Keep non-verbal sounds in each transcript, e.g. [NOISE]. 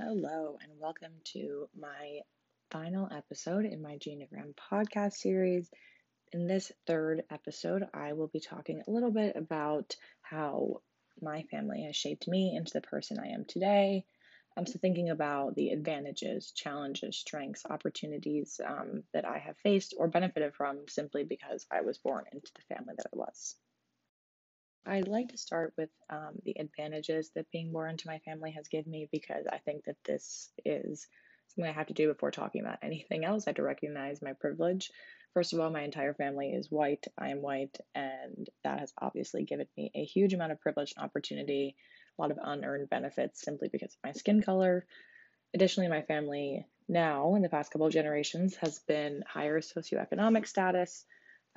Hello, and welcome to my final episode in my Genogram podcast series. In this third episode, I will be talking a little bit about how my family has shaped me into the person I am today. I'm so thinking about the advantages, challenges, strengths, opportunities um, that I have faced or benefited from simply because I was born into the family that I was. I'd like to start with um, the advantages that being born into my family has given me because I think that this is something I have to do before talking about anything else. I have to recognize my privilege. First of all, my entire family is white. I am white, and that has obviously given me a huge amount of privilege and opportunity, a lot of unearned benefits simply because of my skin color. Additionally, my family now, in the past couple of generations, has been higher socioeconomic status.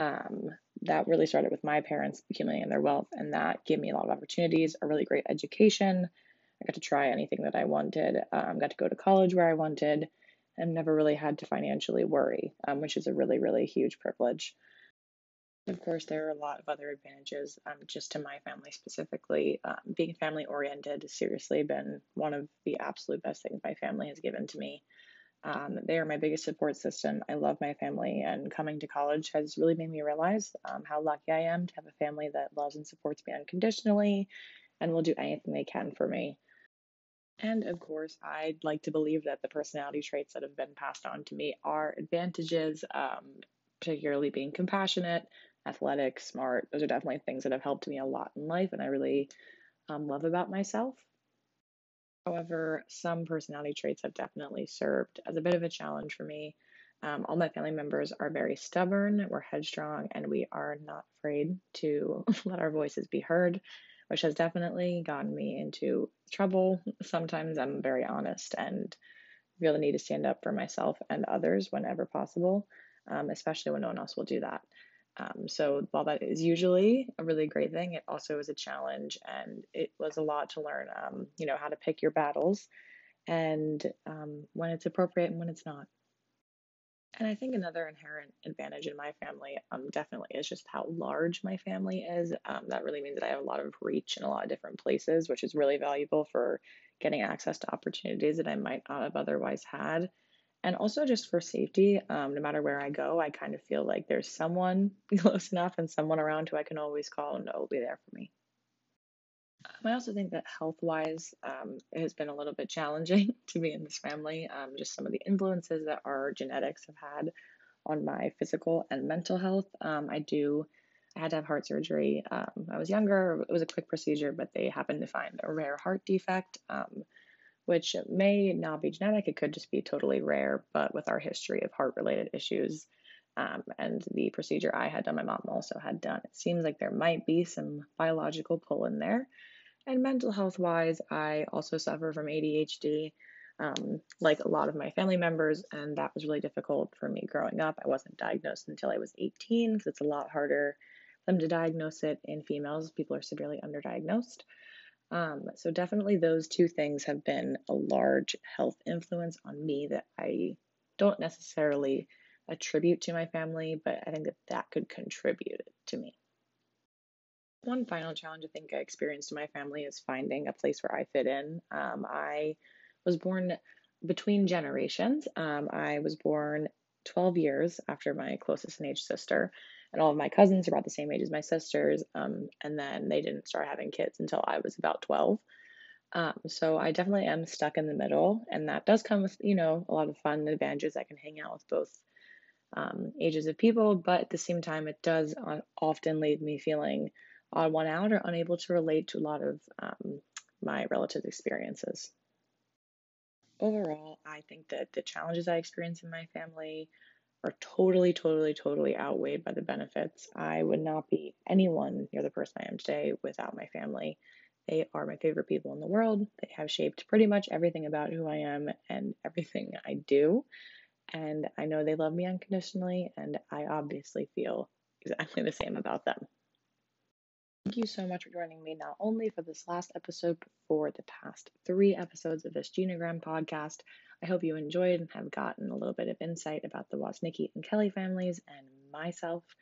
Um, that really started with my parents accumulating their wealth, and that gave me a lot of opportunities, a really great education. I got to try anything that I wanted, um, got to go to college where I wanted, and never really had to financially worry, um, which is a really, really huge privilege. Of course, there are a lot of other advantages um, just to my family specifically. Um, being family oriented has seriously been one of the absolute best things my family has given to me. Um, they are my biggest support system. I love my family, and coming to college has really made me realize um, how lucky I am to have a family that loves and supports me unconditionally and will do anything they can for me. And of course, I'd like to believe that the personality traits that have been passed on to me are advantages, um, particularly being compassionate, athletic, smart. Those are definitely things that have helped me a lot in life, and I really um, love about myself. However, some personality traits have definitely served as a bit of a challenge for me. Um, all my family members are very stubborn, we're headstrong, and we are not afraid to [LAUGHS] let our voices be heard, which has definitely gotten me into trouble. Sometimes I'm very honest and feel the need to stand up for myself and others whenever possible, um, especially when no one else will do that. Um, so while that is usually a really great thing, it also is a challenge, and it was a lot to learn. Um, you know how to pick your battles, and um, when it's appropriate and when it's not. And I think another inherent advantage in my family, um, definitely is just how large my family is. Um, that really means that I have a lot of reach in a lot of different places, which is really valuable for getting access to opportunities that I might not have otherwise had and also just for safety um, no matter where i go i kind of feel like there's someone [LAUGHS] close enough and someone around who i can always call and will be there for me um, i also think that health wise um, it has been a little bit challenging [LAUGHS] to be in this family um, just some of the influences that our genetics have had on my physical and mental health um, i do I had to have heart surgery. Um, I was younger. It was a quick procedure, but they happened to find a rare heart defect which may not be genetic, it could just be totally rare, but with our history of heart related issues um, and the procedure I had done, my mom also had done, it seems like there might be some biological pull in there. And mental health wise, I also suffer from ADHD. Um, like a lot of my family members, and that was really difficult for me growing up. I wasn't diagnosed until I was 18 because it's a lot harder for them to diagnose it in females. People are severely underdiagnosed. Um, so definitely those two things have been a large health influence on me that I don't necessarily attribute to my family, but I think that that could contribute to me. One final challenge I think I experienced in my family is finding a place where I fit in. Um, I was born between generations. Um, I was born 12 years after my closest in age sister and all of my cousins are about the same age as my sisters. Um, and then they didn't start having kids until I was about 12. Um, so I definitely am stuck in the middle, and that does come with, you know, a lot of fun advantages. I can hang out with both um, ages of people, but at the same time, it does often leave me feeling odd one out or unable to relate to a lot of um, my relatives' experiences. Overall, I think that the challenges I experience in my family are totally, totally, totally outweighed by the benefits. I would not be anyone near the person I am today without my family. They are my favorite people in the world. They have shaped pretty much everything about who I am and everything I do. And I know they love me unconditionally, and I obviously feel exactly the same about them. Thank you so much for joining me not only for this last episode, but for the past three episodes of this Genogram podcast. I hope you enjoyed and have gotten a little bit of insight about the Woznicki and Kelly families and myself.